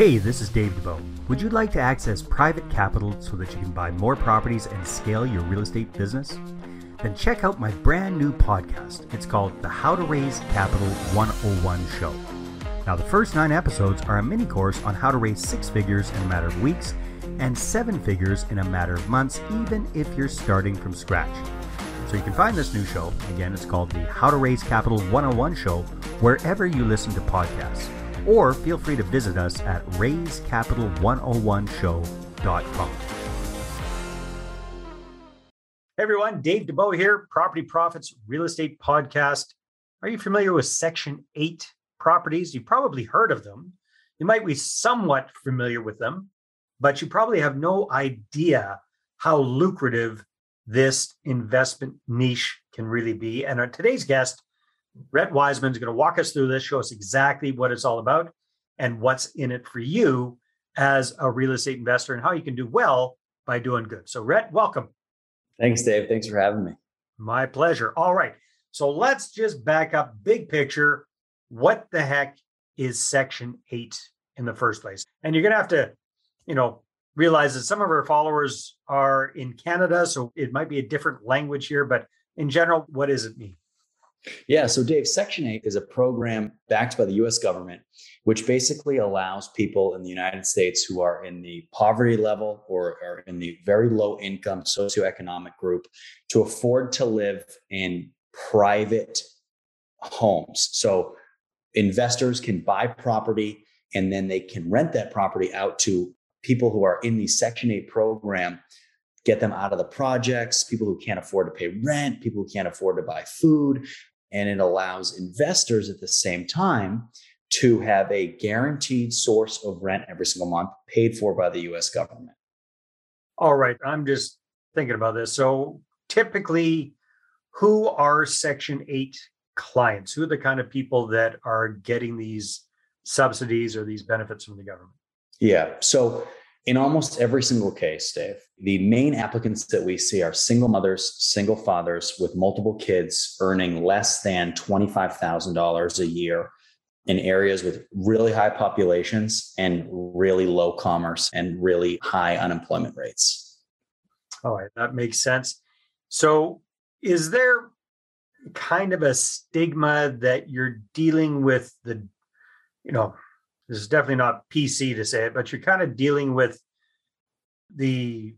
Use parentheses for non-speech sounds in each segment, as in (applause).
Hey, this is Dave Dubeau. Would you like to access private capital so that you can buy more properties and scale your real estate business? Then check out my brand new podcast. It's called the How to Raise Capital 101 Show. Now, the first nine episodes are a mini course on how to raise six figures in a matter of weeks and seven figures in a matter of months, even if you're starting from scratch. So you can find this new show, again, it's called the How to Raise Capital 101 Show, wherever you listen to podcasts. Or feel free to visit us at raisecapital101show.com. Hey everyone, Dave Dubeau here, Property Profits Real Estate Podcast. Are you familiar with Section 8 properties? You've probably heard of them. You might be somewhat familiar with them, but you probably have no idea how lucrative this investment niche can really be. And our today's guest Rhett Wiseman is going to walk us through this, show us exactly what it's all about and what's in it for you as a real estate investor and how you can do well by doing good. So, Rhett, welcome. Thanks, Dave. Thanks for having me. My pleasure. All right. So, let's just back up big picture. What the heck is Section 8 in the first place? And you're going to have to, you know, realize that some of our followers are in Canada. So, it might be a different language here, but in general, what does it mean? Yeah. So, Dave, Section 8 is a program backed by the US government, which basically allows people in the United States who are in the poverty level or are in the very low income socioeconomic group to afford to live in private homes. So, investors can buy property and then they can rent that property out to people who are in the Section 8 program get them out of the projects, people who can't afford to pay rent, people who can't afford to buy food, and it allows investors at the same time to have a guaranteed source of rent every single month paid for by the US government. All right. I'm just thinking about this. So typically, who are Section 8 clients? Who are the kind of people that are getting these subsidies or these benefits from the government? Yeah. So in almost every single case, Dave, the main applicants that we see are single mothers, single fathers with multiple kids earning less than $25,000 a year in areas with really high populations and really low commerce and really high unemployment rates. All right, that makes sense. So, is there kind of a stigma that you're dealing with the, you know, this is definitely not PC to say it, but you're kind of dealing with the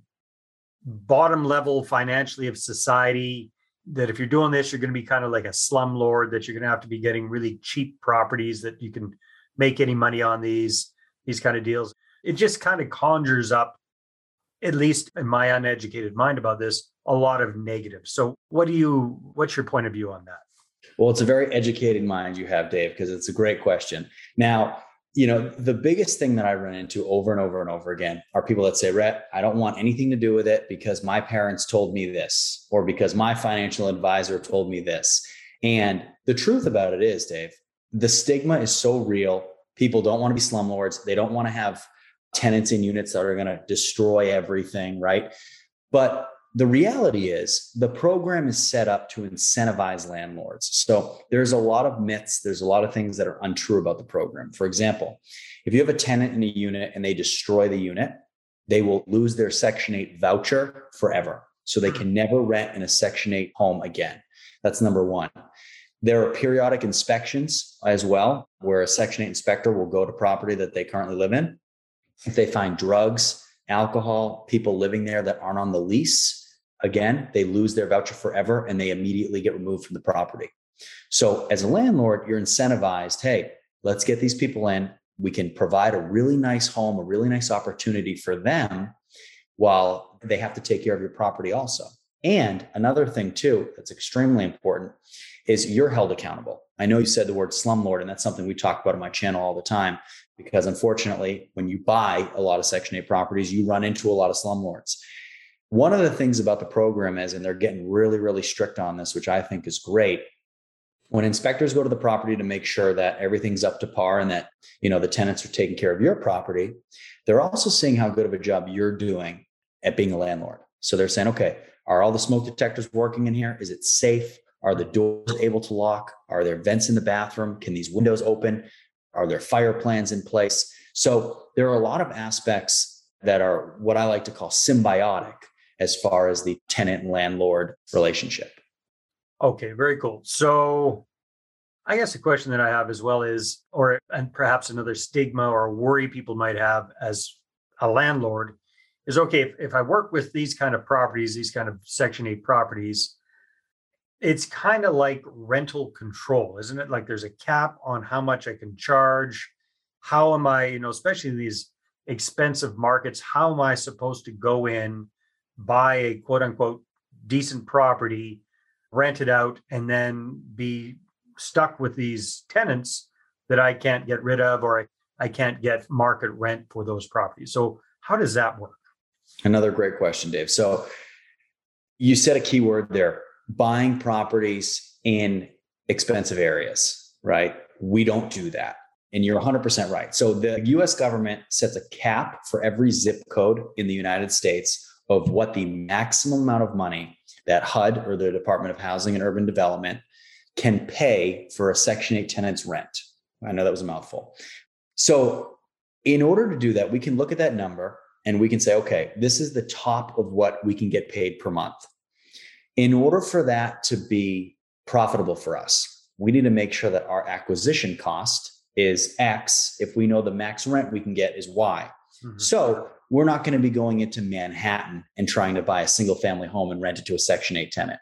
bottom level financially of society. That if you're doing this, you're going to be kind of like a slumlord, that you're going to have to be getting really cheap properties that you can make any money on these these kind of deals. It just kind of conjures up, at least in my uneducated mind about this, a lot of negatives. So what do you what's your point of view on that? Well, it's a very educated mind you have, Dave, because it's a great question. Now, you know, the biggest thing that I run into over and over and over again are people that say, Rhett, I don't want anything to do with it because my parents told me this, or because my financial advisor told me this. And the truth about it is, Dave, the stigma is so real. People don't want to be slumlords. They don't want to have tenants in units that are going to destroy everything, right? But the reality is the program is set up to incentivize landlords. So there's a lot of myths, there's a lot of things that are untrue about the program. For example, if you have a tenant in a unit and they destroy the unit, they will lose their Section 8 voucher forever. So they can never rent in a Section 8 home again. That's number one. There are periodic inspections as well, where a Section 8 inspector will go to property that they currently live in. If they find drugs, alcohol, people living there that aren't on the lease, again, they lose their voucher forever and they immediately get removed from the property. So, as a landlord, you're incentivized hey, let's get these people in. We can provide a really nice home, a really nice opportunity for them while they have to take care of your property also. And another thing, too, that's extremely important is you're held accountable. I know you said the word slumlord, and that's something we talk about on my channel all the time because unfortunately, when you buy a lot of Section 8 properties, you run into a lot of slumlords. One of the things about the program is, and they're getting really, really strict on this, which I think is great. When inspectors go to the property to make sure that everything's up to par and that you know the tenants are taking care of your property, they're also seeing how good of a job you're doing at being a landlord. So they're saying, okay, are all the smoke detectors working in here? Is it safe? Are the doors able to lock? Are there vents in the bathroom? Can these windows open? Are there fire plans in place? So there are a lot of aspects that are what I like to call symbiotic as far as the tenant and landlord relationship. Okay, very cool. So I guess the question that I have as well is, or and perhaps another stigma or worry people might have as a landlord is okay, if, if I work with these kind of properties, these kind of Section 8 properties, it's kind of like rental control, isn't it? Like there's a cap on how much I can charge. How am I, you know, especially in these expensive markets, how am I supposed to go in, buy a quote unquote decent property, rent it out, and then be stuck with these tenants that I can't get rid of or I, I can't get market rent for those properties. So, how does that work? Another great question, Dave. So, you said a key word there buying properties in expensive areas, right? We don't do that. And you're 100% right. So, the US government sets a cap for every zip code in the United States of what the maximum amount of money that HUD or the Department of Housing and Urban Development can pay for a Section 8 tenant's rent. I know that was a mouthful. So, in order to do that, we can look at that number and we can say, okay, this is the top of what we can get paid per month. In order for that to be profitable for us, we need to make sure that our acquisition cost is X if we know the max rent we can get is Y. Mm-hmm. So, we're not going to be going into Manhattan and trying to buy a single family home and rent it to a Section 8 tenant.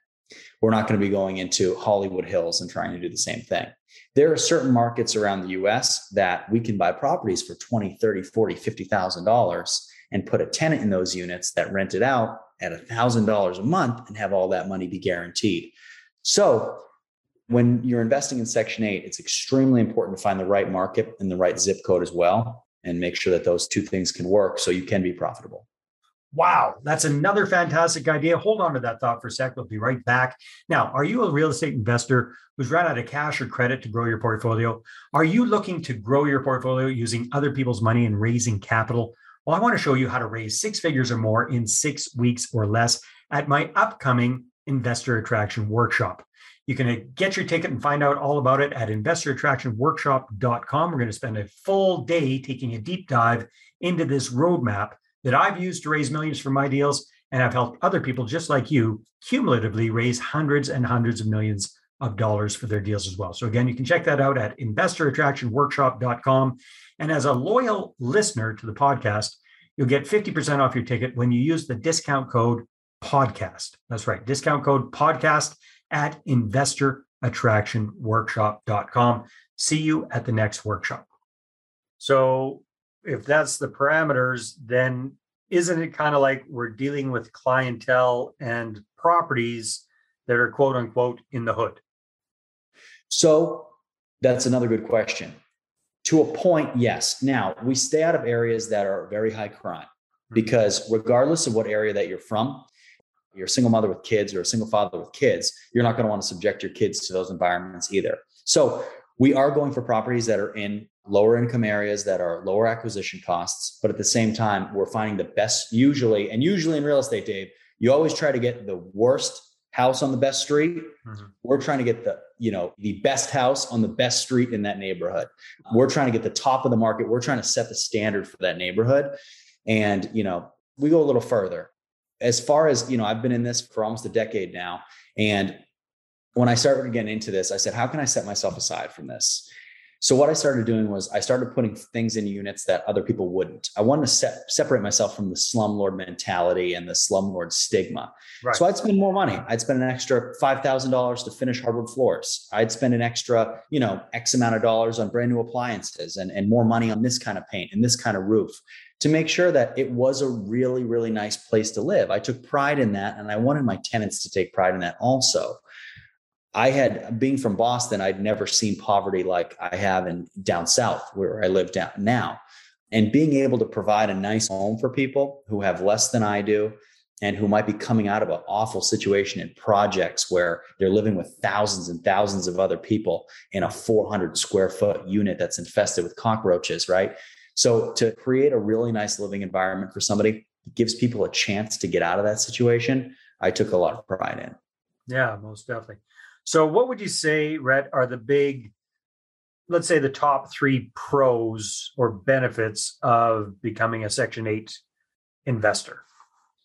We're not going to be going into Hollywood Hills and trying to do the same thing. There are certain markets around the US that we can buy properties for 20, 30, 40, $50,000 and put a tenant in those units that rent it out at $1,000 a month and have all that money be guaranteed. So when you're investing in Section 8, it's extremely important to find the right market and the right zip code as well and make sure that those two things can work so you can be profitable. Wow, that's another fantastic idea. Hold on to that thought for a sec. We'll be right back. Now, are you a real estate investor who's run out of cash or credit to grow your portfolio? Are you looking to grow your portfolio using other people's money and raising capital? Well, I want to show you how to raise six figures or more in six weeks or less at my upcoming Investor Attraction Workshop. You can get your ticket and find out all about it at investorattractionworkshop.com. We're going to spend a full day taking a deep dive into this roadmap that I've used to raise millions for my deals. And I've helped other people just like you cumulatively raise hundreds and hundreds of millions of dollars for their deals as well. So again, you can check that out at investorattractionworkshop.com. And as a loyal listener to the podcast, you'll get 50% off your ticket when you use the discount code podcast. That's right, discount code podcast at investorattractionworkshop.com. See you at the next workshop. So if that's the parameters, then isn't it kind of like we're dealing with clientele and properties that are quote unquote in the hood? So that's another good question. To a point, yes. Now we stay out of areas that are very high crime mm-hmm. because regardless of what area that you're from, you're a single mother with kids or a single father with kids, you're not going to want to subject your kids to those environments either. So we are going for properties that are in lower income areas that are lower acquisition costs. But at the same time, we're finding the best, usually, and usually in real estate, Dave, you always try to get the worst house on the best street. Mm-hmm. We're trying to get the, you know, the best house on the best street in that neighborhood. We're trying to get the top of the market. We're trying to set the standard for that neighborhood. And, you know, we go a little further. As far as, you know, I've been in this for almost a decade now. And when I started getting into this, I said, how can I set myself aside from this? So what I started doing was I started putting things in units that other people wouldn't. I wanted to set, separate myself from the slumlord mentality and the slumlord stigma. Right. So I'd spend more money. I'd spend an extra five thousand dollars to finish hardwood floors. I'd spend an extra, you know, X amount of dollars on brand new appliances and, and more money on this kind of paint and this kind of roof to make sure that it was a really, really nice place to live. I took pride in that and I wanted my tenants to take pride in that also. I had being from Boston, I'd never seen poverty like I have in down south where I live down now. And being able to provide a nice home for people who have less than I do and who might be coming out of an awful situation in projects where they're living with thousands and thousands of other people in a 400 square foot unit that's infested with cockroaches, right? So to create a really nice living environment for somebody gives people a chance to get out of that situation. I took a lot of pride in. Yeah, most definitely. So, what would you say, Rhett, are the big let's say the top three pros or benefits of becoming a Section 8 investor?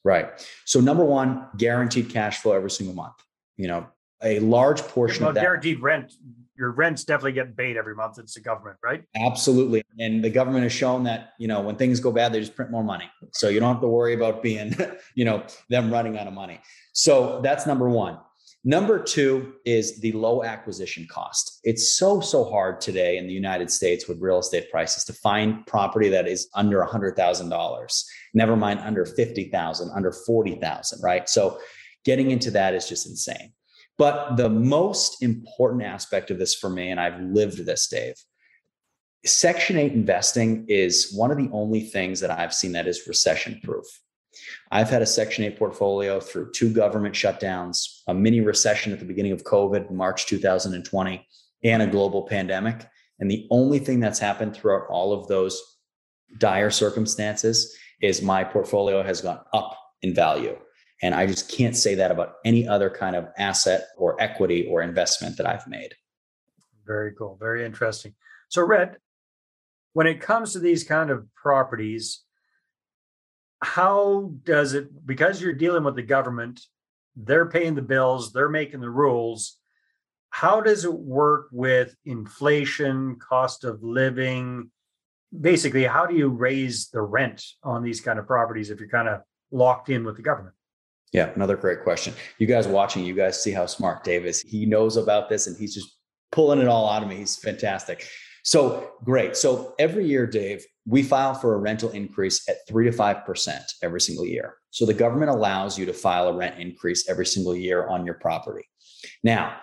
Right. So number one, guaranteed cash flow every single month. You know, a large portion well, of that guaranteed rent. Your rent's definitely getting paid every month. It's the government, right? Absolutely. And the government has shown that, you know, when things go bad, they just print more money. So you don't have to worry about being, (laughs) you know, them running out of money. So that's number one. Number two is the low acquisition cost. It's so, so hard today in the United States with real estate prices to find property that is under $100,000, never mind under 50,000, under 40,000, right? So getting into that is just insane. But the most important aspect of this for me, and I've lived this, Dave, Section 8 investing is one of the only things that I've seen that is recession proof. I've had a Section 8 portfolio through two government shutdowns, a mini recession at the beginning of COVID, March 2020, and a global pandemic. And the only thing that's happened throughout all of those dire circumstances is my portfolio has gone up in value. And I just can't say that about any other kind of asset or equity or investment that I've made. Very cool. Very interesting. So, Rhett, when it comes to these kind of properties, how does it, because you're dealing with the government, they're paying the bills, they're making the rules. How does it work with inflation, cost of living? Basically, how do you raise the rent on these kind of properties if you're kind of locked in with the government? Yeah, another great question. You guys watching, you guys see how smart Dave is. He knows about this and he's just pulling it all out of me. He's fantastic. So great. So every year, Dave, we file for a rental increase at three to 5% every single year. So the government allows you to file a rent increase every single year on your property. Now,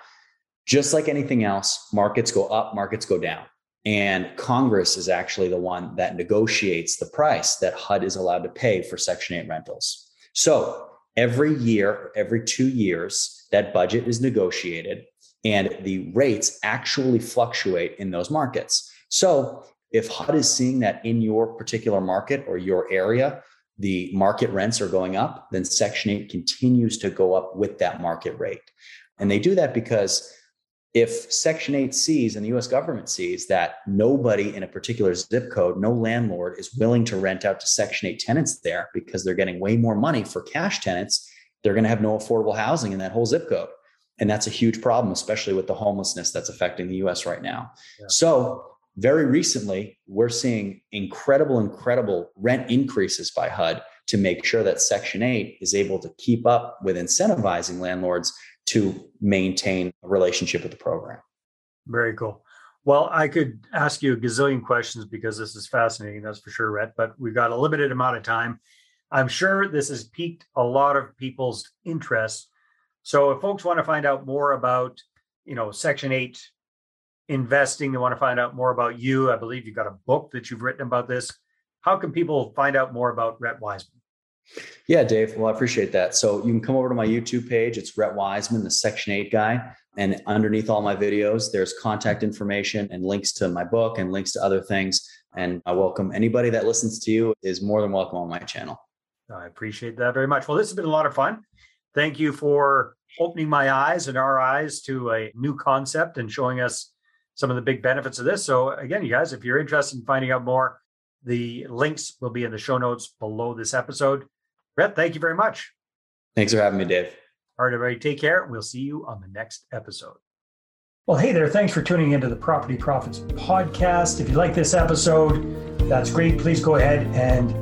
just like anything else, markets go up, markets go down. And Congress is actually the one that negotiates the price that HUD is allowed to pay for Section 8 rentals. So every year, every two years, that budget is negotiated and the rates actually fluctuate in those markets. So if HUD is seeing that in your particular market or your area, the market rents are going up, then Section 8 continues to go up with that market rate. And they do that because if Section 8 sees and the US government sees that nobody in a particular zip code, no landlord is willing to rent out to Section 8 tenants there because they're getting way more money for cash tenants, they're going to have no affordable housing in that whole zip code. And that's a huge problem, especially with the homelessness that's affecting the US right now. Yeah. So, very recently, we're seeing incredible, incredible rent increases by HUD to make sure that Section 8 is able to keep up with incentivizing landlords to maintain a relationship with the program. Very cool. Well, I could ask you a gazillion questions because this is fascinating, that's for sure, Rhett, but we've got a limited amount of time. I'm sure this has piqued a lot of people's interest. So if folks want to find out more about, you know, Section 8 investing, they want to find out more about you, I believe you've got a book that you've written about this. How can people find out more about Rhett Wiseman? Yeah, Dave. Well, I appreciate that. So you can come over to my YouTube page. It's Rhett Wiseman, the Section 8 guy. And underneath all my videos, there's contact information and links to my book and links to other things. And I welcome anybody that listens to you is more than welcome on my channel. I appreciate that very much. Well, this has been a lot of fun. Thank you for opening my eyes and our eyes to a new concept and showing us some of the big benefits of this. So, again, you guys, if you're interested in finding out more, the links will be in the show notes below this episode. Rhett, thank you very much. Thanks for having me, Dave. All right, everybody, take care. We'll see you on the next episode. Well, hey there. Thanks for tuning into the Property Profits podcast. If you like this episode, that's great. Please go ahead and